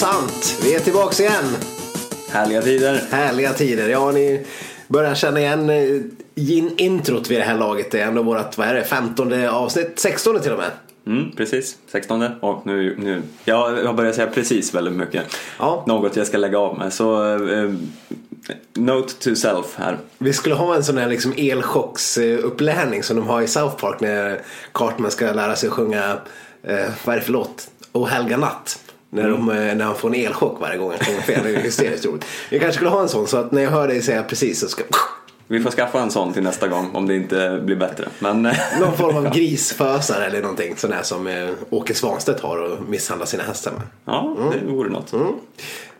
Sant. Vi är tillbaka igen. Härliga tider. Härliga tider. Ja, ni börjar känna igen eh, in introt vid det här laget. Det är ändå vårt, vad är det, 15 avsnitt? 16 till och med. Mm, precis, 16. Och nu, nu, ja, jag börjar säga precis väldigt mycket. Ja. Något jag ska lägga av med. Så eh, note to self här. Vi skulle ha en sån här liksom elchocksupplärning som de har i South Park när Cartman ska lära sig att sjunga, eh, vad är det för låt? O helga natt. När, de, eh, när han får en elchock varje gång han sjunger fel. Det är hysteriskt roligt. Vi kanske skulle ha en sån så att när jag hör dig säga precis så ska Vi får skaffa en sån till nästa gång om det inte blir bättre. Men, eh, någon form av grisfösare eller någonting sån här som eh, Åke Svanstedt har och misshandlar sina hästar med. ja, det vore något.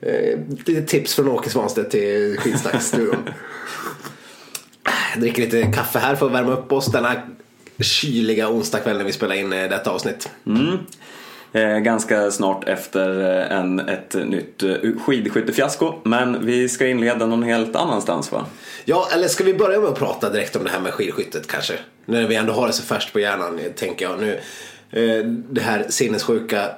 Eh, lite tips från Åke Svanstedt till Skitsnacksstudion. Dricker lite kaffe här för att värma upp oss denna kyliga onsdagkväll när vi spelar in eh, detta avsnitt. Eh, ganska snart efter eh, en, ett nytt eh, skidskyttefiasko. Men vi ska inleda någon helt annanstans va? Ja, eller ska vi börja med att prata direkt om det här med skidskyttet kanske? När vi ändå har det så färskt på hjärnan eh, tänker jag nu. Eh, Det här sinnessjuka eh,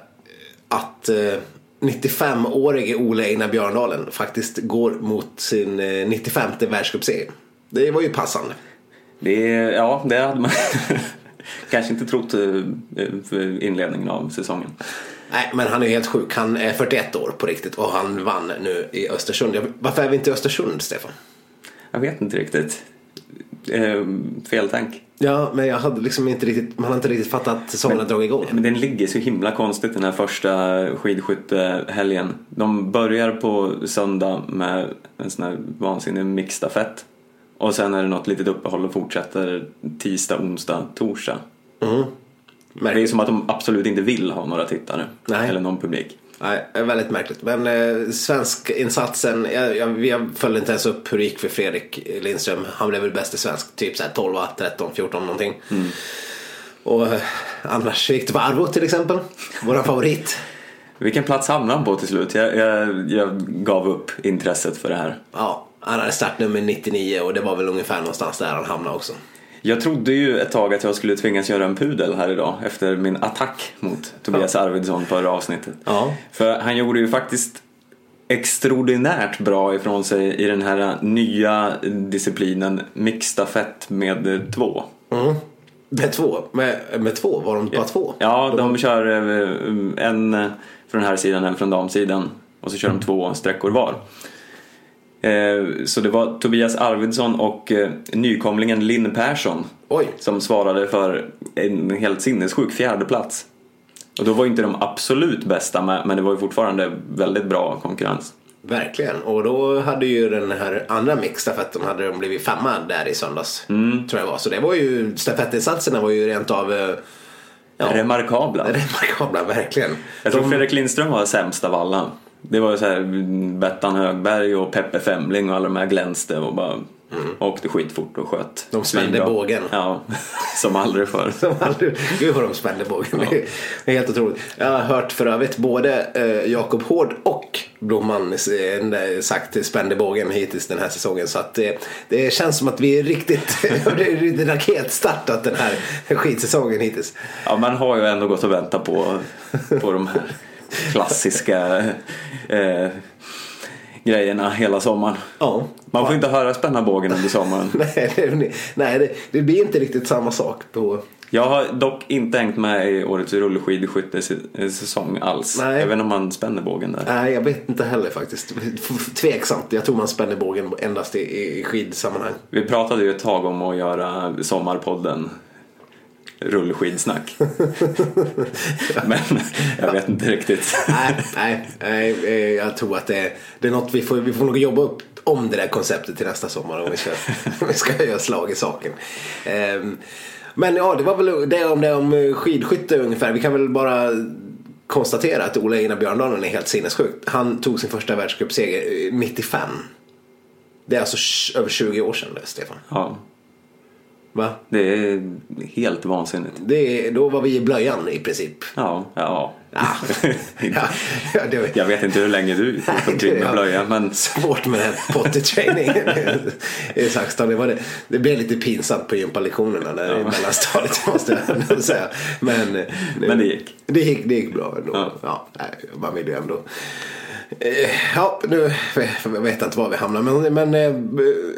att eh, 95-årige Ole Einar Björndalen faktiskt går mot sin eh, 95 världscupseger. Det var ju passande. Det, ja, det hade man kanske inte trott eh, för inledningen av säsongen. Nej, men han är helt sjuk. Han är 41 år på riktigt och han vann nu i Östersund. Varför är vi inte i Östersund, Stefan? Jag vet inte riktigt. Eh, feltänk. Ja, men jag hade liksom inte riktigt, man har inte riktigt fattat att säsongen har dragit igång. Men den ligger så himla konstigt den här första skidskyttehelgen. De börjar på söndag med en sån här vansinnig mixstafett. Och sen är det något litet uppehåll och fortsätter tisdag, onsdag, torsdag. Det är som att de absolut inte vill ha några tittare. Nej. Eller någon publik. Nej, väldigt märkligt. Men eh, svensk insatsen, jag, jag, jag följde inte ens upp hur det gick för Fredrik Lindström. Han blev väl bäst i svensk, typ så här 12, 13, 14 någonting. Och eh, annars gick det på Arvo till exempel. Våran favorit. Vilken plats hamnade han på till slut? Jag, jag, jag gav upp intresset för det här. Ja, han hade startnummer 99 och det var väl ungefär någonstans där han hamnade också. Jag trodde ju ett tag att jag skulle tvingas göra en pudel här idag efter min attack mot Tobias Arvidsson förra avsnittet. Ja. För han gjorde ju faktiskt extraordinärt bra ifrån sig i den här nya disciplinen mixstafett med två. Mm. Med två? Med, med två? Var de bara två? Ja, de kör eh, en från den här sidan, en från damsidan och så kör de två sträckor var. Eh, Så det var Tobias Arvidsson och eh, nykomlingen Linn Persson Oj. som svarade för en helt sinnessjuk fjärdeplats. Och då var inte de absolut bästa med, men det var ju fortfarande väldigt bra konkurrens. Verkligen. Och då hade ju den här andra mixstafetten hade de blivit femma där i söndags. Mm. Tror jag var. Så det var ju, stafettinsatserna var ju rent av eh, ja, Remarkabla. remarkabla, verkligen. Jag tror De- Fredrik Lindström var sämst av alla. Det var ju så här Bettan Högberg och Peppe Femling och alla de här glänste och bara åkte skitfort och sköt. De spände Svinbra. bågen. Ja, som aldrig förr. Som aldrig, gud vad de spände bågen. Det är helt otroligt. Jag har hört för övrigt både eh, Jakob Hård och Blomman eh, sagt spände bågen hittills den här säsongen. Så att det, det känns som att vi är riktigt, det är riktigt raketstartat den här skitsäsongen hittills. Ja, man har ju ändå gått och väntat på, på de här klassiska eh, grejerna hela sommaren. Ja. Man får inte höra spänna bågen under sommaren. Nej, det, nej det, det blir inte riktigt samma sak. På, Jag har dock inte hängt med i årets rullskidskyttesäsong alls. Nej. Inte om man spänner bågen där. nej, jag vet inte heller faktiskt. Tveksamt. Jag tror man spänner bågen endast i, i skidsammanhang. Vi pratade ju ett tag om att göra sommarpodden rullskidsnack. Men jag vet inte riktigt. nej, nej, nej, eh, jag tror att det, det är något vi får, vi får nog jobba upp om det där konceptet till nästa sommar om vi ska, om vi ska göra slag i saken. Ehm, Men ja, det var väl det om det om skidskytte ungefär. Vi kan väl bara konstatera att Ola Einar Björndalen är helt sinnessjuk. Han tog sin första världscupseger eh, 95. Det är alltså över 20 år sedan det, Stefan. Ja. Va? Det är helt vansinnigt. Det är, då var vi i blöjan i princip. Ja, ja. ja. ja det, jag vet inte hur länge du får till med blöja. Men... Svårt med den här potty-trainingen i Saxton. Det, var det, det blev lite pinsamt på gympalektionerna ja. i mellanstadiet måste jag säga. Men, men det gick? Det gick, det gick bra ändå. Ja. Ja, man vill ju ändå Eh, ja, nu jag vet jag inte var vi hamnar men... men eh,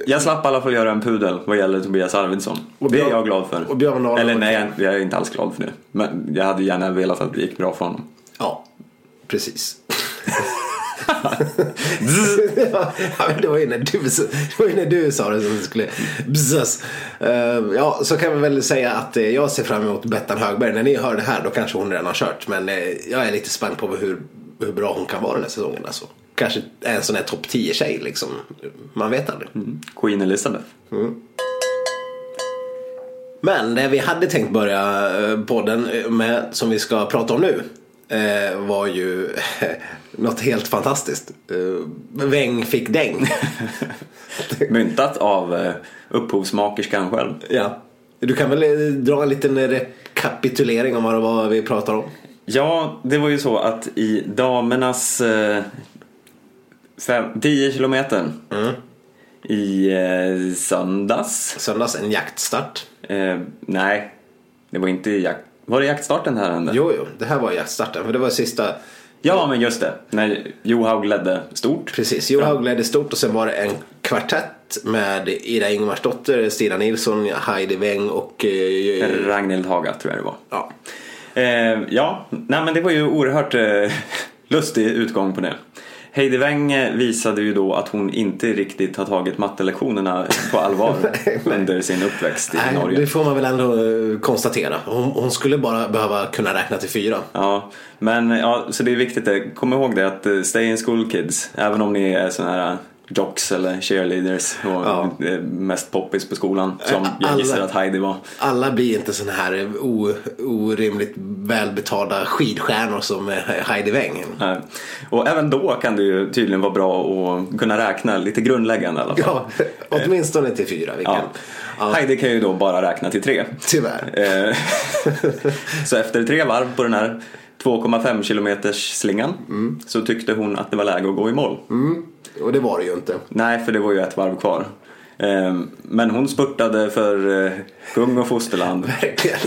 jag slapp i alla fall göra en pudel vad gäller Tobias Arvidsson. Och det är jag glad för. Och Björn Eller nej, jag är inte alls glad för det. Men jag hade gärna velat att det gick bra för honom. Ja, precis. ja, det var ju när du, det var när du sa det som skulle bzzas. Uh, ja, så kan vi väl säga att uh, jag ser fram emot Bettan Högberg. När ni hör det här då kanske hon redan har kört. Men uh, jag är lite spänd på hur hur bra hon kan vara den här säsongen. Alltså. Kanske en sån här topp 10-tjej liksom. Man vet aldrig. Mm. Queen Elizabeth. Mm. Men det vi hade tänkt börja eh, podden med, som vi ska prata om nu, eh, var ju något helt fantastiskt. Eh, Weng fick däng. Myntat av upphovsmakerskan själv. Ja. Du kan väl dra en liten rekapitulering om vad vi pratar om? Ja, det var ju så att i damernas eh, 10 kilometer mm. i eh, söndags. Söndags, en jaktstart? Eh, nej, det var inte jakt. Var det jaktstarten här hände? Jo, jo, det här var jaktstarten. För det var sista... Ja, men just det. När Johaug ledde stort. Precis, Johaug ledde stort och sen var det en kvartett med Ida Ingmarsdotter, Stina Nilsson, Heidi Weng och... Eh, Ragnhild Haga tror jag det var. Ja. Eh, ja, nej men det var ju oerhört eh, lustig utgång på det. Heidi Weng visade ju då att hon inte riktigt har tagit mattelektionerna på allvar under sin uppväxt i Nej, Norge. Det får man väl ändå eh, konstatera. Hon, hon, skulle bara behöva kunna räkna till fyra. Ja, men ja, så det är viktigt. Kom ihåg det att eh, stay in school kids. Även om ni är sådana här jocks eller cheerleaders och ja. mest poppis på skolan som alla, jag gissar att Heidi var. Alla blir inte sådana här o, orimligt välbetalda skidstjärnor som Heidi Weng. Nej. Och även då kan det ju tydligen vara bra att kunna räkna lite grundläggande i alla fall. Ja, åtminstone till fyra. Vi ja. Ja. Heidi kan ju då bara räkna till tre. Tyvärr. Eh, så efter tre varv på den här 2,5 kilometers slingan mm. så tyckte hon att det var läge att gå i mål. Mm. Och det var det ju inte. Nej, för det var ju ett varv kvar. Ehm, men hon spurtade för kung eh, och fosterland. Verkligen.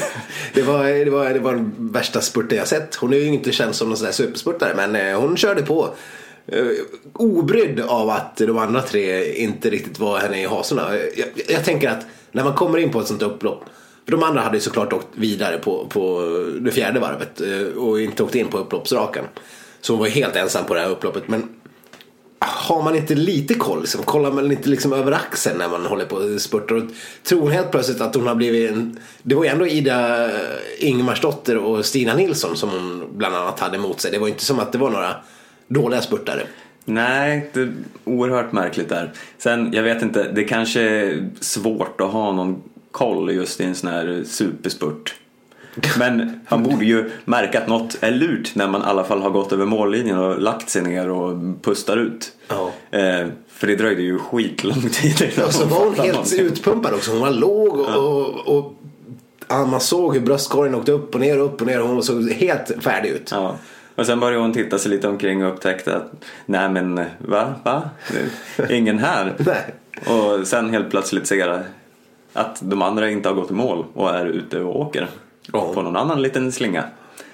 Det var, det, var, det var den värsta spurten jag sett. Hon är ju inte känd som någon sån där superspurtare men eh, hon körde på. Eh, obrydd av att de andra tre inte riktigt var henne i hasorna. Jag, jag tänker att när man kommer in på ett sånt upplopp för de andra hade ju såklart åkt vidare på, på det fjärde varvet eh, och inte åkt in på upploppsrakan. Så hon var helt ensam på det här upploppet. Men har man inte lite koll? Liksom? Kollar man inte liksom över axeln när man håller på och spurtar? Och tror hon helt plötsligt att hon har blivit en... Det var ju ändå Ida Ingemarsdotter och Stina Nilsson som hon bland annat hade emot sig. Det var inte som att det var några dåliga spurtare. Nej, det är oerhört märkligt där. Sen, jag vet inte, det kanske är svårt att ha någon koll just i en sån här superspurt. Men han borde ju märka att något är lurt när man i alla fall har gått över mållinjen och lagt sig ner och pustar ut. Ja. Eh, för det dröjde ju skitlång tid. Och så var hon helt någonting. utpumpad också. Hon var låg och, ja. och, och ja, man såg hur bröstkorgen åkte upp och ner och upp och ner och hon såg helt färdig ut. Ja. Och sen började hon titta sig lite omkring och upptäckte att nej men va? va? Ingen här. Och sen helt plötsligt ser att de andra inte har gått i mål och är ute och åker ja. på någon annan liten slinga.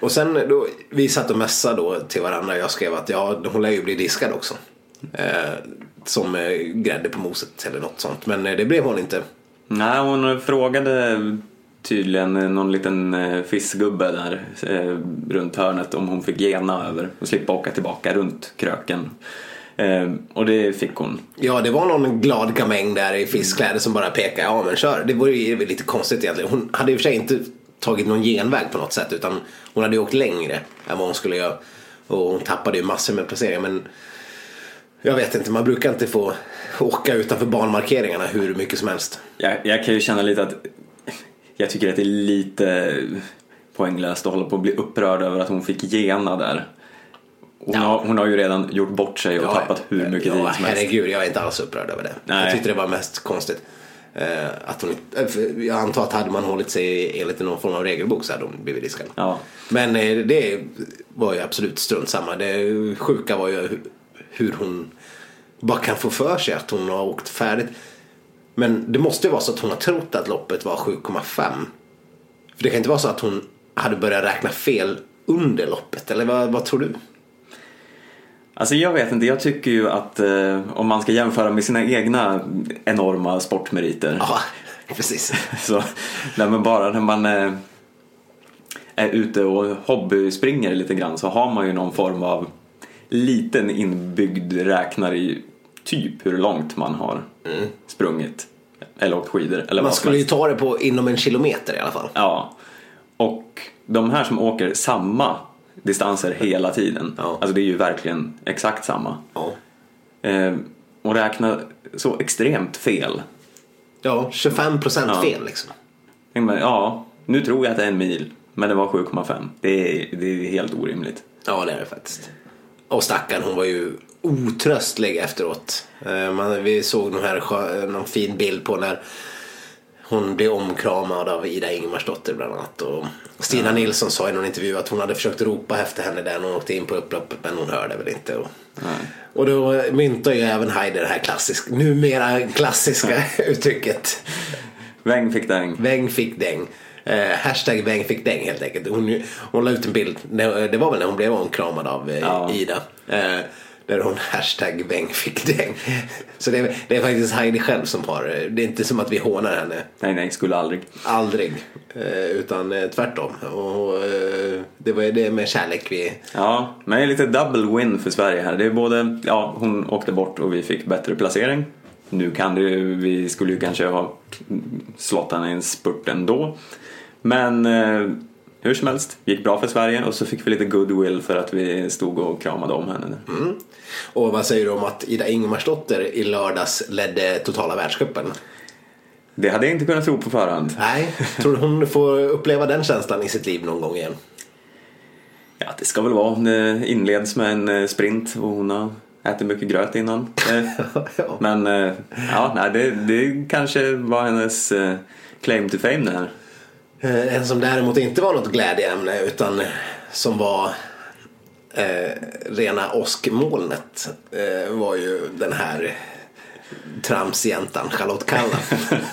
Och sen då, vi satt och mässade då till varandra. Jag skrev att ja, hon lär ju bli diskad också. Eh, som eh, grädde på moset eller något sånt. Men eh, det blev hon inte. Nej, hon frågade tydligen någon liten eh, fiskgubbe där eh, runt hörnet om hon fick gena över och slippa åka tillbaka runt kröken. Eh, och det fick hon. Ja, det var någon glad gamäng där i fiskkläder som bara pekade. Ja, men kör. Det var ju lite konstigt egentligen. Hon hade i och för sig inte tagit någon genväg på något sätt utan hon hade ju åkt längre än vad hon skulle göra. Och hon tappade ju massor med placeringar men jag vet inte, man brukar inte få åka utanför banmarkeringarna hur mycket som helst. Jag, jag kan ju känna lite att jag tycker att det är lite poänglöst att hålla på att bli upprörd över att hon fick gena där. Hon, har, hon har ju redan gjort bort sig och tappat hur mycket tid som helst. Herregud, jag är inte alls upprörd över det. Nej. Jag tyckte det var mest konstigt. Eh, att hon, eh, jag antar att hade man hållit sig enligt någon form av regelbok så hade hon blivit diskad. Ja. Men eh, det var ju absolut strunt samma. Det sjuka var ju hu- hur hon bara kan få för sig att hon har åkt färdigt. Men det måste ju vara så att hon har trott att loppet var 7,5. För det kan inte vara så att hon hade börjat räkna fel under loppet. Eller vad, vad tror du? Alltså jag vet inte, jag tycker ju att eh, om man ska jämföra med sina egna enorma sportmeriter. Ja, precis. Så, nej men bara när man eh, är ute och hobbyspringer lite grann så har man ju någon form av liten inbyggd räknare i typ hur långt man har sprungit. Eller åkt skidor. Eller Mm. Man skulle ju ta det på inom en kilometer i alla fall. Ja. Och de här som åker samma distanser hela tiden. Ja. Alltså det är ju verkligen exakt samma. Ja, Eh, och räkna så extremt fel. ja 25 procent Ja. fel liksom. Ja, nu tror jag att det är en mil. Men det var 7,5. Det är, det är helt orimligt. Ja, det är det faktiskt. Och stackarn, hon var ju otröstlig efteråt. Eh, Man, vi såg någon, här, någon fin bild på när hon blev omkramad av Ida Ingemarsdotter bland annat. Och Stina Nilsson sa i någon intervju att hon hade försökt ropa efter henne där när hon åkte in på upploppet men hon hörde väl inte. Och, och då myntar ju även Heide det här klassisk, numera klassiska uttrycket. Väng fick däng. Väng fick däng. Eh, hashtag väng fick däng helt enkelt. Hon, hon la ut en bild, det, det var väl när hon blev omkramad av eh, Ja. Ida. Eh, där hon hashtag väng fick däng. Så det, är- det är faktiskt Heidi själv som har, det är inte som att vi hånar henne. Nej, nej, skulle aldrig. Aldrig. Eh, utan eh, tvärtom. Och, eh, det var det med kärlek vi... Ja, men det är lite double win för Sverige här. Det är både, ja, hon åkte bort och vi fick bättre placering. Nu kan det ju, vi skulle ju kanske ha slått henne i en spurt ändå. Men hur som helst, gick bra för Sverige och så fick vi lite goodwill för att vi stod och kramade om henne. Och vad säger du om att Ida Ingemarsdotter i lördags ledde totala världscupen? Det hade jag inte kunnat tro på förhand. Nej, tror du hon får uppleva den känslan i sitt liv någon gång igen? Ja, det ska väl vara. Det inleds med en eh, sprint och hon har ätit mycket gröt innan. Eh. Men eh, ja, nej, det, det kanske var hennes eh, claim to fame det här. Eh, En som däremot inte var något glädjeämne utan som var eh, rena åskmolnet eh, var ju den här tramsjäntan Charlotte Kalla.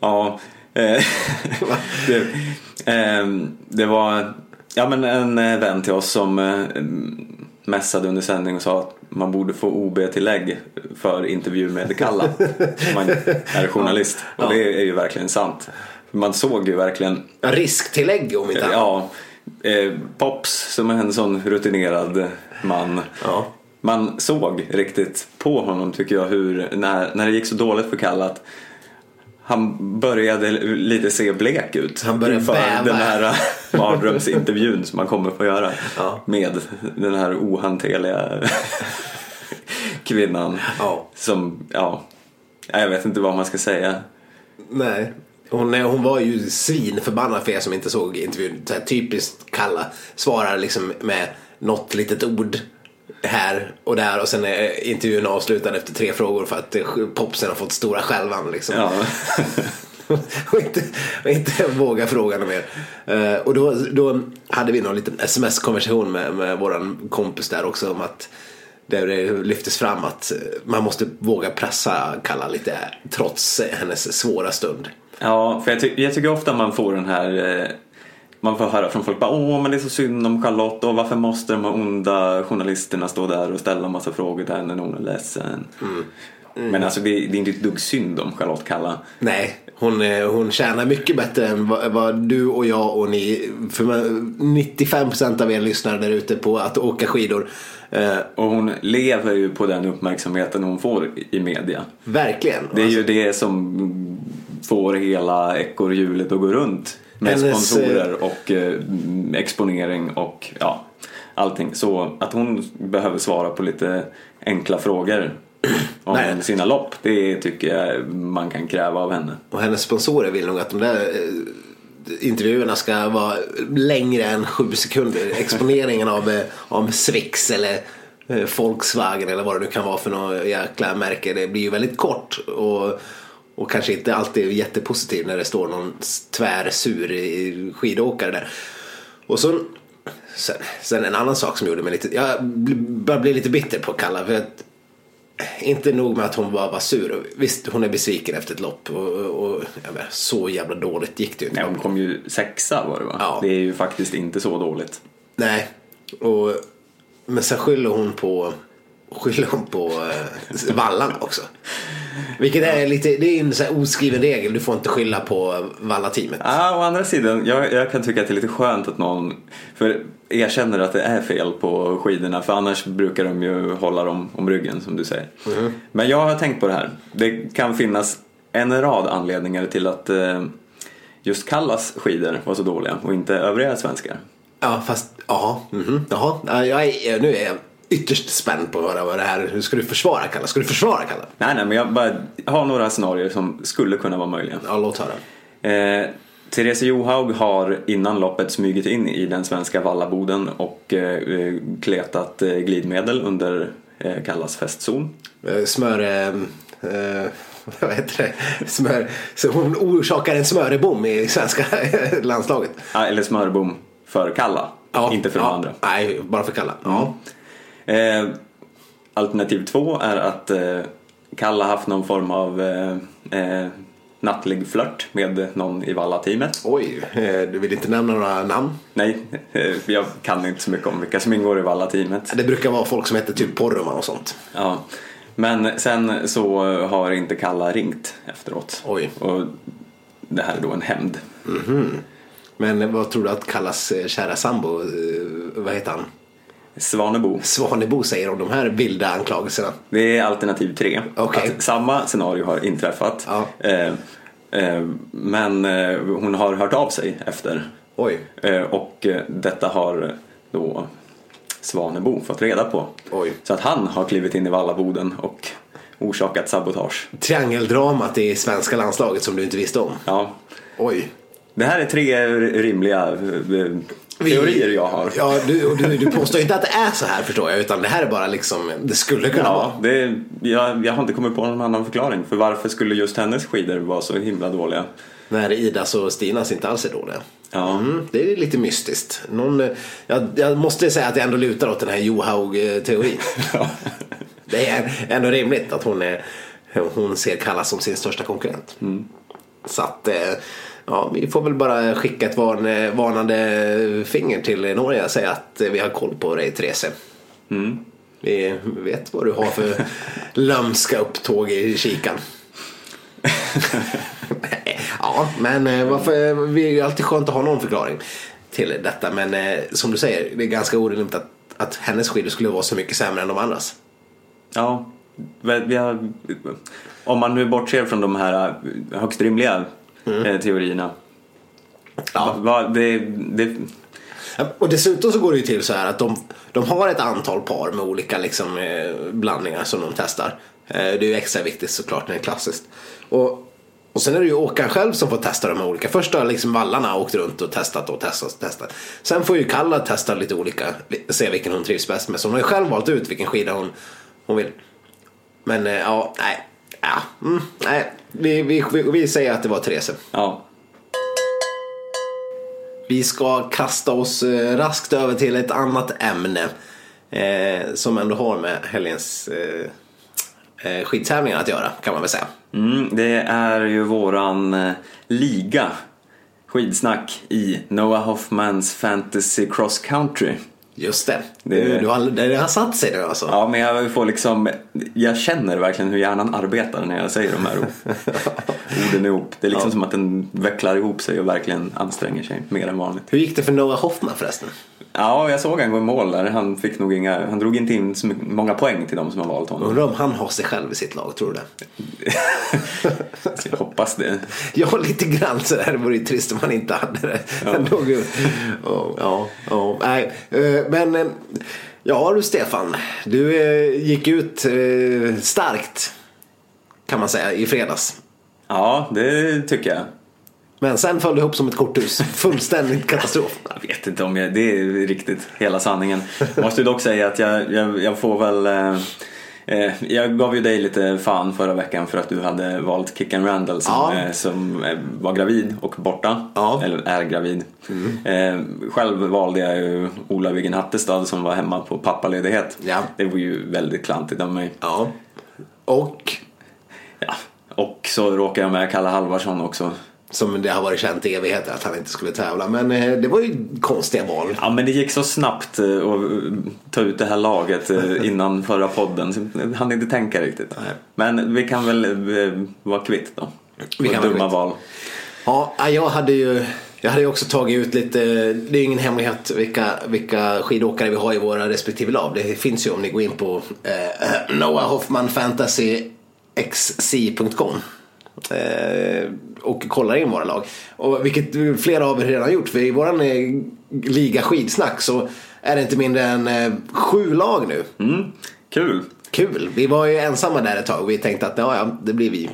Ja, eh, det, ehm, det var ja, men en eh, vän till oss som eh, mässade under sändning och sa att man borde få OB-tillägg för intervju med Kalla. Man är journalist och Ja. det är ju verkligen sant. Man såg ju verkligen Ja, risktillägg om inte annat. Ja, eh, Pops som är en sån rutinerad man. Ja. Man såg riktigt på honom tycker jag hur, när, när det gick så dåligt för Kalle att han började lite se blek ut Han började inför bäva. den här mardrömsintervjun som man kommer få göra Ja. med den här ohanterliga kvinnan. Ja. Som, ja, jag vet inte vad man ska säga. Nej. Hon, hon var ju svinförbannad för er som inte såg intervjun. Så här, typiskt Kalla. Svarar liksom med något litet ord här och där och sen är intervjun avslutad efter tre frågor för att popsen har fått stora skälvan liksom. Ja. och, inte, och inte våga fråga något mer. Eh, och då, då hade vi någon liten sms-konversation med, med våran kompis där också om att där det lyftes fram att man måste våga pressa Kalla lite trots hennes svåra stund. Ja, för jag, ty- jag tycker ofta man får den här eh, man får höra från folk bara åh men det är så synd om Charlotte och varför måste de här onda journalisterna stå där och ställa massa frågor till henne när hon är ledsen. Men alltså det, det är inte ett dugg synd om Charlotte Kalla. Nej, hon, hon tjänar mycket bättre än vad, vad du och jag och ni, för man- 95% av er lyssnare där ute på att åka skidor. Eh, Och hon lever ju på den uppmärksamheten hon får i media. verkligen. Det är ju det som får hela ekorrhjulet att gå runt. Med Hennes, sponsorer och eh, exponering och ja, allting. Så att hon behöver svara på lite enkla frågor om Nej. sina lopp. Det tycker jag man kan kräva av henne. Och hennes sponsorer vill nog att de där eh, intervjuerna ska vara längre än sju sekunder. Exponeringen av, eh, av Swix eller eh, Volkswagen eller vad det nu kan vara för något jäkla märke. Det blir ju väldigt kort. Och, Och kanske inte alltid är jättepositiv när det står någon tvärsur i- skidåkare där. Och så sen, sen en annan sak som gjorde mig lite, jag började bli lite bitter på Kalla. För att, inte nog med att hon bara var sur. Visst, hon är besviken efter ett lopp. Och, och, menar, så jävla dåligt gick det ju inte. Nej, hon kom ju sexa var det va? Ja. Det är ju faktiskt inte så dåligt. Nej, och, men sen skyller hon på skyller hon på eh, vallarna också. Vilket är lite, det är en här oskriven regel, du får inte skylla på vallateamet. Ah, å andra sidan, jag, jag kan tycka att det är lite skönt att någon för erkänner att det är fel på skidorna för annars brukar de ju hålla dem om ryggen som du säger. Men jag har tänkt på det här. Det kan finnas en rad anledningar till att eh, just Kallas skidor var så dåliga och inte övriga svenskar. Ja, fast, ja, mhm, jaha. Ja, Jag nu är jag ytterst spänd på att höra vad det här, hur ska du försvara Kalla? Ska du försvara Kalla? Nej, nej, men jag bara har några scenarier som skulle kunna vara möjliga. Ja, låt höra. Eh, Therese Johaug har innan loppet smugit in i den svenska vallaboden och eh, kletat eh, glidmedel under eh, Kallas festzon. Eh, Smör... Eh, eh, vad heter det? Smör, så hon orsakar en smörebom i svenska landslaget. Ah, eller smörbom för Kalla, inte för ja, de andra. Nej, bara för Kalla. Ja. Eh, alternativ två är att eh, Kalla haft någon form av eh, eh, nattlig flört med någon i vallateamet. Oj, eh, du vill inte nämna några namn? Nej, jag kan inte så mycket om vilka som ingår i vallateamet. Det brukar vara folk som heter typ Porroman och sånt. Ja. Men sen så har inte Kalla ringt efteråt. Oj. Och det här är då en hämnd. Men vad tror du att Kallas kära sambo, vad heter han? Svanebo. Svanebo säger om de här vilda anklagelserna? Det är alternativ tre. Okej. Att samma scenario har inträffat. Ja. Eh, eh, men eh, hon har hört av sig efter. Oj, Eh, och eh, detta har då Svanebo fått reda på. Oj. Så att han har klivit in i vallaboden och orsakat sabotage. triangeldramat i svenska landslaget som du inte visste om. Ja. Oj. Det här är tre rimliga eh, teorier jag har. Ja, du, och du, du påstår inte att det är så här förstår jag, utan det här är bara liksom, det skulle kunna Ja, vara. det, jag, jag har inte kommit på någon annan förklaring för varför skulle just hennes skidor vara så himla dåliga. När Idas och Stinas inte alls är dåliga. Ja. Mm, det är lite mystiskt. Någon, jag, jag måste säga att jag ändå lutar åt den här Johaug-teorin. det är ändå rimligt att hon, är, hon ser Kalla som sin största konkurrent. Så att, eh, ja, vi får väl bara skicka ett varn, eh, varnande finger till Norge och säga att eh, vi har koll på dig Therese. Vi vet vad du har för lömska upptåg i kikan. ja, men eh, varför, det är alltid skönt att ha någon förklaring till detta. Men eh, som du säger, det är ganska orimligt att, att hennes skidor skulle vara så mycket sämre än de andras. Ja, vi vi har, om man nu bortser från de här högst rimliga eh, teorierna. Ja. Va, det, det, Och dessutom så går det ju till så här att de, de har ett antal par med olika liksom, eh, blandningar som de testar. Eh, det är ju extra viktigt såklart när det är klassiskt. Och, och sen är det ju åkaren själv som får testa de här olika. Först har liksom vallarna åkt runt och testat och testat och testat. Sen får ju Kalla testa lite olika, se vilken hon trivs bäst med. Så hon har ju själv valt ut vilken skida hon, hon vill. Men ja, nej. Ja, mm, nej. Vi, vi, vi, vi säger att det var Therese. ja, Vi ska kasta oss eh, raskt över till ett annat ämne. Eh, som ändå har med helgens eh, eh, skidtävlingar att göra kan man väl säga. mm, det är ju våran eh, liga skidsnack i Noah Hoffmans Fantasy Cross Country. Just det. Det- Du, har, det har satt sig nu alltså. Ja, men jag får liksom, jag känner verkligen hur hjärnan arbetar när jag säger de här orden ihop. Det är liksom som att den vecklar ihop sig och verkligen anstränger sig mer än vanligt. Hur gick det för Noah Hoffman förresten? Ja, jag såg han gå i mål där. Han fick nog inga, han drog inte in så många poäng till de som har valt honom. Undrar om han har sig själv i sitt lag, tror du det? Jag hoppas det. Ja, lite grann sådär. Det vore ju trist om han inte hade det. Ja, ja, ja, ja. Nej, eh, men eh, ja du Stefan. Du eh, gick ut starkt kan man säga i fredags. Ja, det tycker jag. Men sen föll det ihop som ett korthus. Fullständig katastrof. Jag vet inte om jag, det är riktigt hela sanningen. Jag måste dock säga att jag, jag, jag får väl eh, Eh, jag gav ju dig lite fan förra veckan för att du hade valt Kickan Randall som, Ja. eh, som eh, var gravid och borta. Ja. Eller är gravid. Eh, själv valde jag ju Ola Wiggen Hattestad som var hemma på pappaledighet. Ja. Det var ju väldigt klantigt av mig. Ja. Och Ja. Och så råkade jag med Kalle Halvarsson också. Som det har varit känt i evigheter att han inte skulle tävla. Men eh, det var ju konstiga val. Ja men det gick så snabbt eh, att eh, ta ut det här laget eh, innan förra podden. Så jag hann inte tänka riktigt. Men vi kan väl eh, vara kvitt då. Vi kan dumma val. Ja, jag hade ju jag hade ju också tagit ut lite, det är ju ingen hemlighet vilka, vilka skidåkare vi har i våra respektive lag. Det finns ju om ni går in på eh, Noah Hoffman Fantasy xc.com eh, och kollar in våra lag. Och vilket flera av er redan har gjort för i våran eh, liga skidsnack så är det inte mindre än eh, sju lag nu. Mm, kul. Kul! Vi var ju ensamma där ett tag och vi tänkte att ja, ja det blir vi.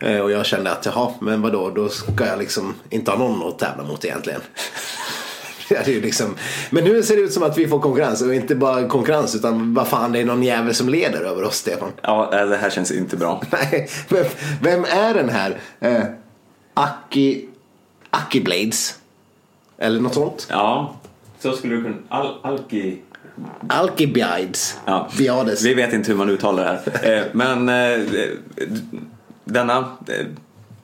Eh, Och jag kände att jaha, men vadå, då ska jag liksom inte ha någon att tävla mot egentligen. Det är liksom... Men nu ser det ut som att vi får konkurrens och inte bara konkurrens utan vad fan det är någon jävel som leder över oss Stefan. Ja, eh, det här känns inte bra. Nej, vem, vem är den här? Eh, Aki... Aki Blades? Eller något sånt? Ja, så skulle du kunna... Al Alki... Alki Biades. Ja. Biades. Vi vet inte hur man uttalar det här. Eh, Men eh, denna eh,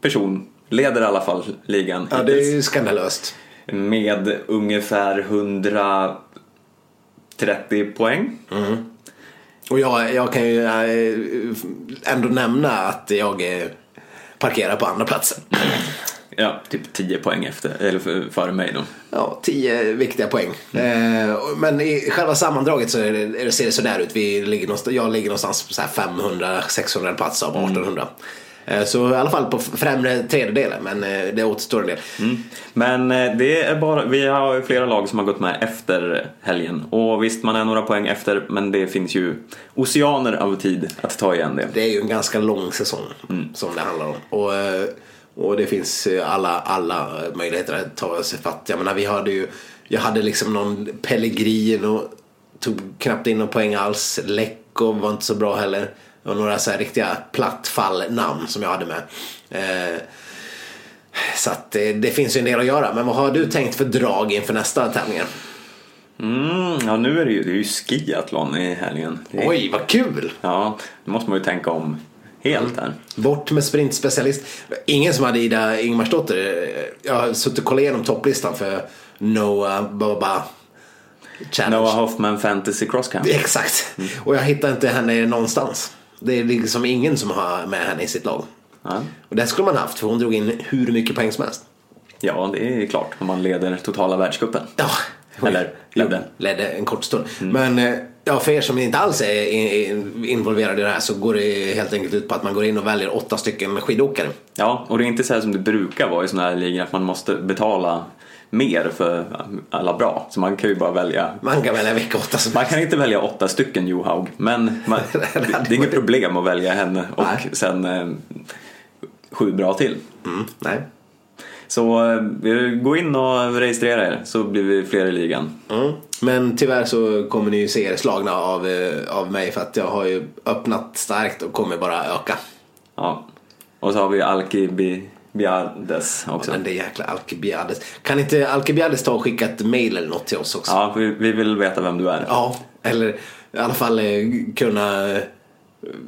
person leder i alla fall ligan Ja, det är ju skandalöst. Med ungefär 130 poäng. Och jag, jag kan ju eh, ändå nämna att jag eh, parkerar på andra platsen. Ja, typ 10 poäng efter, eller för- före mig då. Ja, tio viktiga poäng. Eh, men i själva sammandraget så det, ser det sådär ut. Vi ligger jag ligger någonstans på så här 500-600 plats av 1800. Eh, så i alla fall på främre tredjedelen, men eh, det återstår en del. Men eh, det är bara, vi har ju flera lag som har gått med efter helgen. Och visst, man är några poäng efter, men det finns ju oceaner av tid att ta igen det. Det är ju en ganska lång säsong som det handlar om. Och, eh, och det finns eh, alla, alla möjligheter att ta sig fatt. Jag menar, vi hade ju, jag hade liksom någon Pellegrin och tog knappt in någon poäng alls. Lekko var inte så bra heller. Och några så här riktiga plattfall-namn som jag hade med. Eh, så att det, det finns ju en del att göra. Men vad har du tänkt för drag inför nästa tävlingar? Mm, ja, nu är det ju, det är ju skiathlon i helgen. Är, Oj, vad kul! Ja, nu måste man ju tänka om helt här. Bort med sprintspecialist. Ingen som hade Ida Ingmarsdotter. Jag har suttit och kollat igenom topplistan för Noah Baba Challenge. Noah Hoffman Fantasy Cross Country. Exakt. Och jag hittar inte henne någonstans. Det är liksom ingen som har med henne i sitt lag. Ja. Och det skulle man haft för hon drog in hur mycket poäng som helst. ja, det är klart om man leder totala världscupen. Ja. Eller ledde. Ledde en kort stund. Men eh, ja, för er som inte alls är in- involverade i det här så går det helt enkelt ut på att man går in och väljer åtta stycken skidåkare. Ja, och det är inte så här som det brukar vara i sådana här ligor att man måste betala mer för alla bra. Så man kan ju bara välja Man kan välja vilka åtta som Man kan inte välja åtta stycken Johaug, men man, det, det är inget problem att välja henne och Nej. sen eh, sju bra till. Mm, nej. Så eh, gå in och registrera er så blir vi fler i ligan. Mm. Men tyvärr så kommer ni ju se er slagna av, eh, av mig för att jag har ju öppnat starkt och kommer bara öka. Ja. Och så har vi Alki Bi- Biades också. Men det är jäkla Alcibiades. Kan inte Alcibiades ta och skicka ett mail eller något till oss också? Ja, vi, vi vill veta vem du är. Ja, eller i alla fall eh, kunna,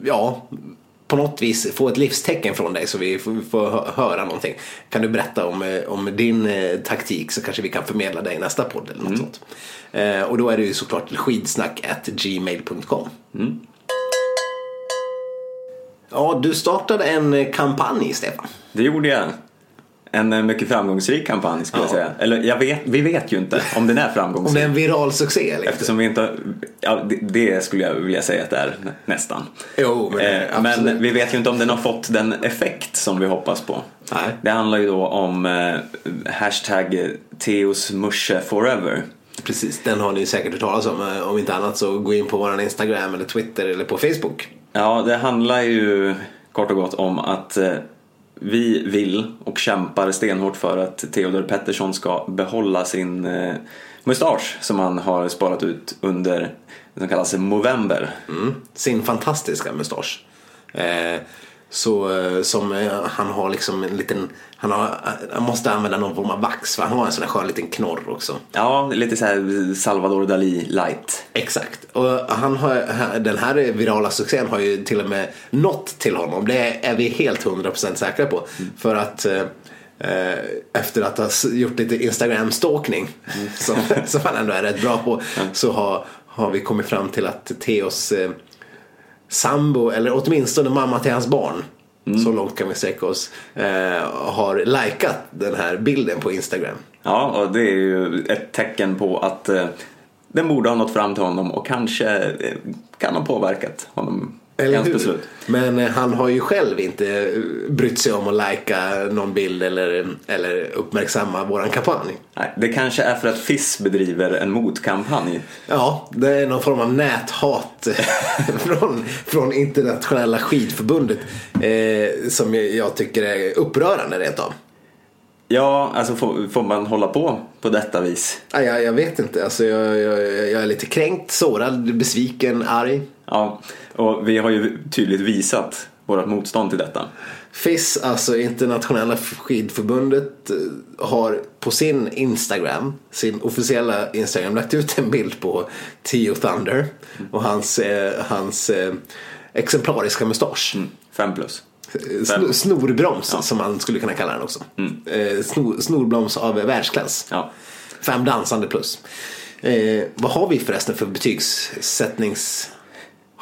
ja, på något vis få ett livstecken från dig så vi får, höra någonting. Kan du berätta om, eh, om din eh, taktik så kanske vi kan förmedla dig i nästa podd eller något sånt. Eh, och då är det ju såklart skidsnack gmail.com. Ja, du startade en eh, kampanj Stefan. Det gjorde jag. En eh, mycket framgångsrik kampanj skulle jag Ja. säga. Eller jag vet, vi vet ju inte om den är Om det framgångsrik. är en viral succé eller. Eftersom vi inte ja, det, det skulle jag vilja säga att det är nä- nästan. Jo, men, Eh, men vi vet ju inte om den har fått den effekt som vi hoppas på. Nej. Det handlar ju då om eh, hashtag Teos Musche Forever. Precis, den har ni säkert hört talas om. Eh, Om inte annat så gå in på vår Instagram eller Twitter eller på Facebook. Ja, det handlar ju kort och gott om att eh, vi vill och kämpar stenhårt för att Theodor Pettersson ska behålla sin eh, mustasch som han har sparat ut under det som kallas Movember. Mm. Sin fantastiska mustasch. Eh, så eh, som eh, han har liksom en liten, han, har, han måste använda någon form av vax för han har en sån där skön liten knorr också. Ja, lite så här Salvador Dalí light. Exakt. Och han har, den här virala succén har ju till och med nått till honom. Det är vi helt 100% säkra på. Mm. För att eh, efter att ha gjort lite Instagram-stalkning mm. som, som han ändå är rätt bra på så har, har vi kommit fram till att Theos eh, sambo, eller åtminstone mamma till hans barn, mm. så långt kan vi sträcka oss, eh, har likat den här bilden på Instagram. Ja, och det är ju ett tecken på att eh, den borde ha nått fram till honom och kanske eh, kan ha påverkat honom eller hans beslut. Men eh, han har ju själv inte eh, brytt sig om att lajka någon bild eller, eller uppmärksamma våran kampanj. Nej, det kanske är för att FIS bedriver en motkampanj. Ja, det är någon form av näthat från, från internationella skidförbundet eh, som jag tycker är upprörande rent av. Ja, alltså får, får, man hålla på på detta vis? Ja, jag, jag vet inte. Alltså, jag, jag, jag är lite kränkt, sårad, besviken, arg. Ja, och vi har ju tydligt visat vårt motstånd till detta. FIS, alltså internationella skidförbundet, eh, har på sin Instagram, sin officiella Instagram, lagt ut en bild på Tio Thunder och hans, eh, hans eh, exemplariska mustasch. Mm, fem plus. Sn snorbroms ja. som man skulle kunna kalla den också. Mm. Eh, snor, snorbroms av världsklass. Ja. Fem dansande plus. Eh, vad har vi förresten för betygssättnings...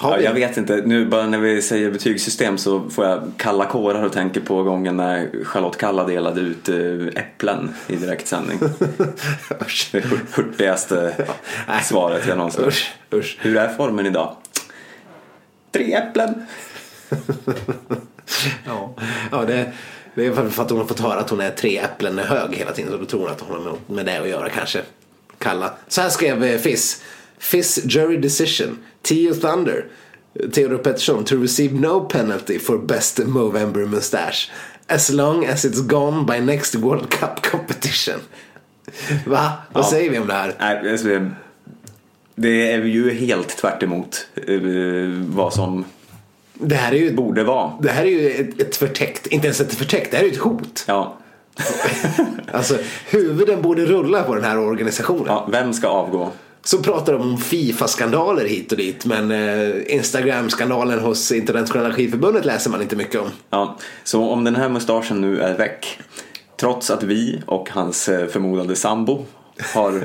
Ja, jag vet inte. Nu bara när vi säger betygssystem så får jag kalla kårar och tänker på gången när Charlotte Kalla delade ut eh, äpplen i direktsändning. det hurtigaste ja. svaret jag någonsin usch, usch. Hur är formen idag? Tre äpplen. ja, ja det, det är för att hon har fått höra att hon är tre äpplen hög hela tiden. Så då tror hon att hon har med det att göra kanske. Kalla. Så här skrev eh, Fiss. Fiss jury decision. Tio Thunder. Theodor Pettersson to receive no penalty for best Movember mustache. As long as it's gone by next World Cup competition. Va? Vad ja. säger vi om det här? Alltså, det är ju helt tvärt emot eh, vad som det här är ju, borde vara. Det här är ju ett, ett förtäckt, inte ens ett förtäckt, det här är ju ett hot. Ja. alltså huvuden borde rulla på den här organisationen. Ja, vem ska avgå? Så pratar de om Fifa-skandaler hit och dit men eh, Instagram-skandalen hos Internationella skidförbundet läser man inte mycket om. Ja, så om den här mustaschen nu är väck trots att vi och hans eh, förmodade sambo har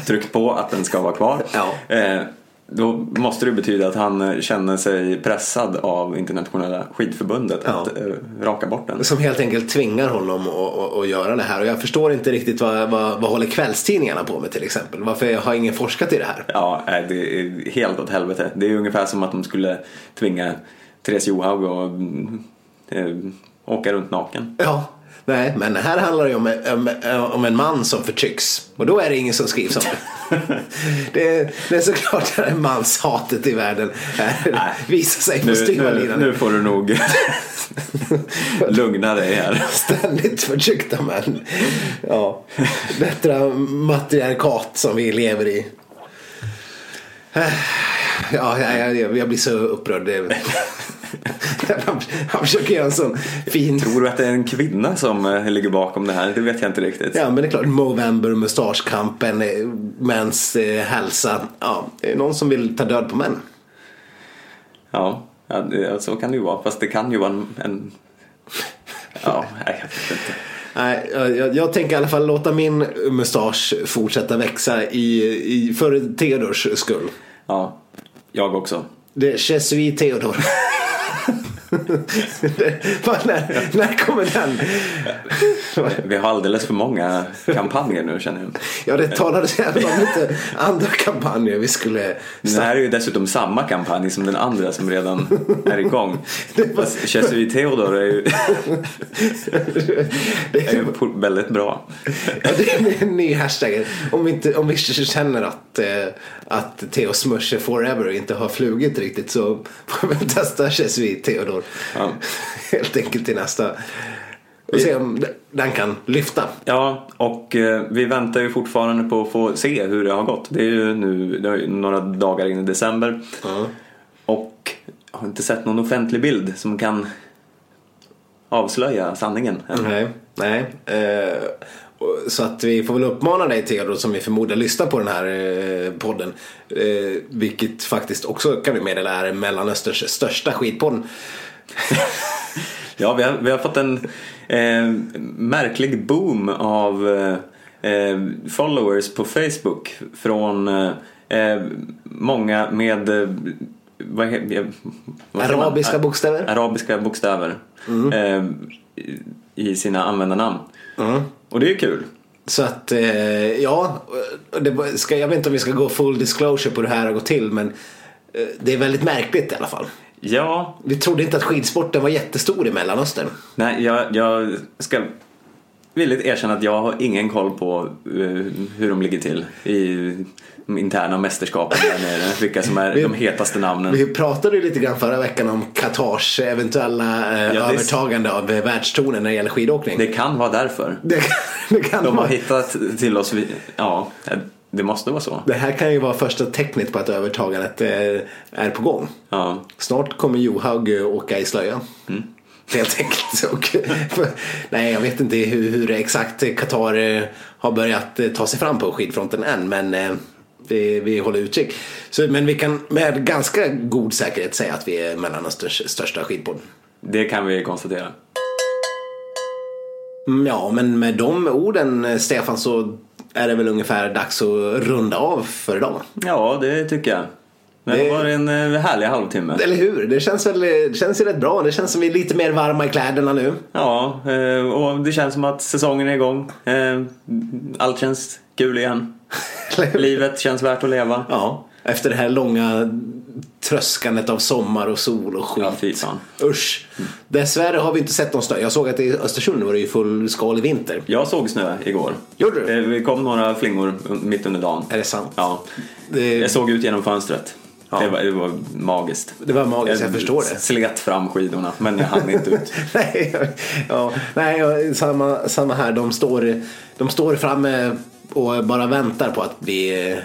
tryckt på att den ska vara kvar. Ja. Eh, då måste det betyda att han känner sig pressad av internationella skidförbundet ja. att uh, raka bort den. Som helt enkelt tvingar honom att, göra det här. Och jag förstår inte riktigt vad, vad, vad håller kvällstidningarna på med till exempel. Varför har ingen forskat i det här? Ja, det är helt åt helvete. Det är ungefär som att de skulle tvinga Therese Johaug att äh, åka runt naken. Ja, Nej, men här handlar det om, om, om en man som förtrycks. Och då är det ingen som skrivs om det. det, det är såklart det manshatet i världen här visar sig på styva nu, nu får du nog lugna dig här. Ständigt förtryckta män. Ja, detta matriarkat som vi lever i. Ja, jag, jag, jag blir så upprörd. Han, försöker göra en sån fin... Tror du att det är en kvinna som eh, ligger bakom det här? Det vet jag inte riktigt. Ja, men det är klart. Movember, mustaschkampen, eh, mäns eh, hälsa. Ja, det är någon som vill ta död på män. Ja, ja så kan det ju vara. Fast det kan ju vara en... en... Ja, jag vet inte. Nej, jag, jag, tänker i alla fall låta min mustasch fortsätta växa i, i, för Theodors skull. Ja, jag också. Det är Jesuit Theodor. när, när kommer den? Vi har alldeles för många kampanjer nu känner jag. Ja, det talades även om lite andra kampanjer vi skulle... Det här är ju dessutom samma kampanj som den andra som redan är igång. Jesuit Theodor är ju, är ju väldigt bra. Ja, det är en ny hashtag. Om vi, inte, om vi känner att, eh, att Theo Smusher Forever inte har flugit riktigt så får vi testa Jesuit Theodor skidor. Ja. Helt enkelt till nästa. Och se om den kan lyfta. Ja, och eh, vi väntar ju fortfarande på att få se hur det har gått. Det är ju nu det är några dagar in i december. Och jag har inte sett någon offentlig bild som kan avslöja sanningen. Nej, nej. Eh, och- så att vi får väl uppmana dig Theodor som vi förmodar lyssnar på den här eh, podden. Eh, vilket faktiskt också kan vi meddela är Mellanösterns största skidpodd. Ja, vi har, vi har fått en eh, märklig boom av eh, eh, followers på Facebook från eh, eh, många med eh, vad, vad säger man? Arabiska A- bokstäver. Arabiska bokstäver eh, i- sina användarnamn. Och det är kul. Så att, ja, det ska, jag vet inte om vi ska gå full disclosure på hur det här har gått till men det är väldigt märkligt i alla fall. Ja, Vi trodde inte att skidsporten var jättestor i Mellanöstern. nej, jag, jag ska villigt erkänna att jag har ingen koll på eh, hur de ligger till i de interna mästerskapen där nere. Vilka som är Vi- de hetaste namnen. Vi pratade ju lite grann förra veckan om Qatars eventuella eh, det- övertagande av eh, världstonen när det gäller skidåkning. Det kan vara därför. Det, det kan De har vara. hittat till oss, ja, det måste vara så. Det här kan ju vara första tecknet på att övertagandet eh, är på gång. Ja, Snart kommer Johaug eh, åka i slöja. Helt enkelt. Och, för, nej, jag vet inte hur, hur exakt Qatar eh, har börjat eh, ta sig fram på skidfronten än. Men eh, vi, vi håller utkik. Så, men vi kan med ganska god säkerhet säga att vi är Mellanösterns största skidpodd. det kan vi konstatera. Mm, Ja, men med de orden eh, Stefan så är det väl ungefär dags att runda av för idag. Ja, det tycker jag. Det Det- var en eh, härlig halvtimme. Eller hur? Det känns väl det känns ju rätt bra. Det känns som vi är lite mer varma i kläderna nu. Ja, eh, och det känns som att säsongen är igång. Eh, Allt känns kul igen. Livet känns värt att leva. Ja, efter det här långa tröskandet av sommar och sol och skit. Ja, fy fan. Usch. Dessvärre har vi inte sett någon snö. Jag såg att i Östersund var det ju fullskalig vinter. Jag såg snö igår. Gjorde du? Eh, Det kom några flingor mitt under dagen. Är det sant? Ja. Det, Jag såg ut genom fönstret. Ja. Det, var, det var magiskt. det var magiskt, jag förstår det. slet fram skidorna, men jag hann inte ut. nej, ja, nej samma, samma här. De står, de står framme och bara väntar på att bli eh,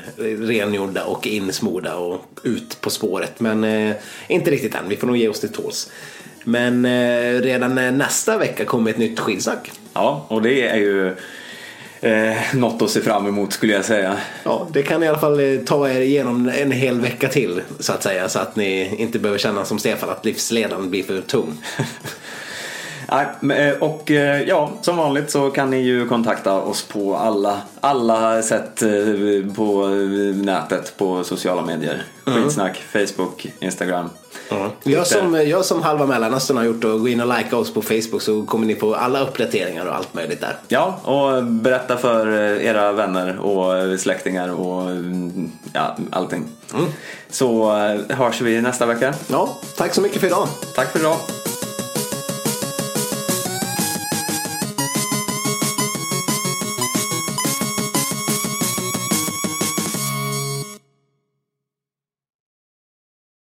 rengjorda och insmorda och ut på spåret. Men eh, inte riktigt än. Vi får nog ge oss till tåls. Men eh, redan eh, nästa vecka kommer ett nytt skidsnack. Ja, och det är ju eh, något att se fram emot skulle jag säga. Ja, det kan i alla fall eh, ta er igenom en hel vecka till så att säga. Så att ni inte behöver känna som Stefan att livsledaren blir för tung. Eh, Och eh, ja, som vanligt så kan ni ju kontakta oss på alla, alla sätt eh, på nätet på sociala medier. Skitsnack, Facebook, Instagram. Gör som, gör som halva Mellanöstern har gjort och gå in och likea oss på Facebook så kommer ni få alla uppdateringar och allt möjligt där. Ja, och berätta för era vänner och släktingar och mm, ja, allting. Så eh, hörs vi nästa vecka. Ja, tack så mycket för idag. Tack för idag.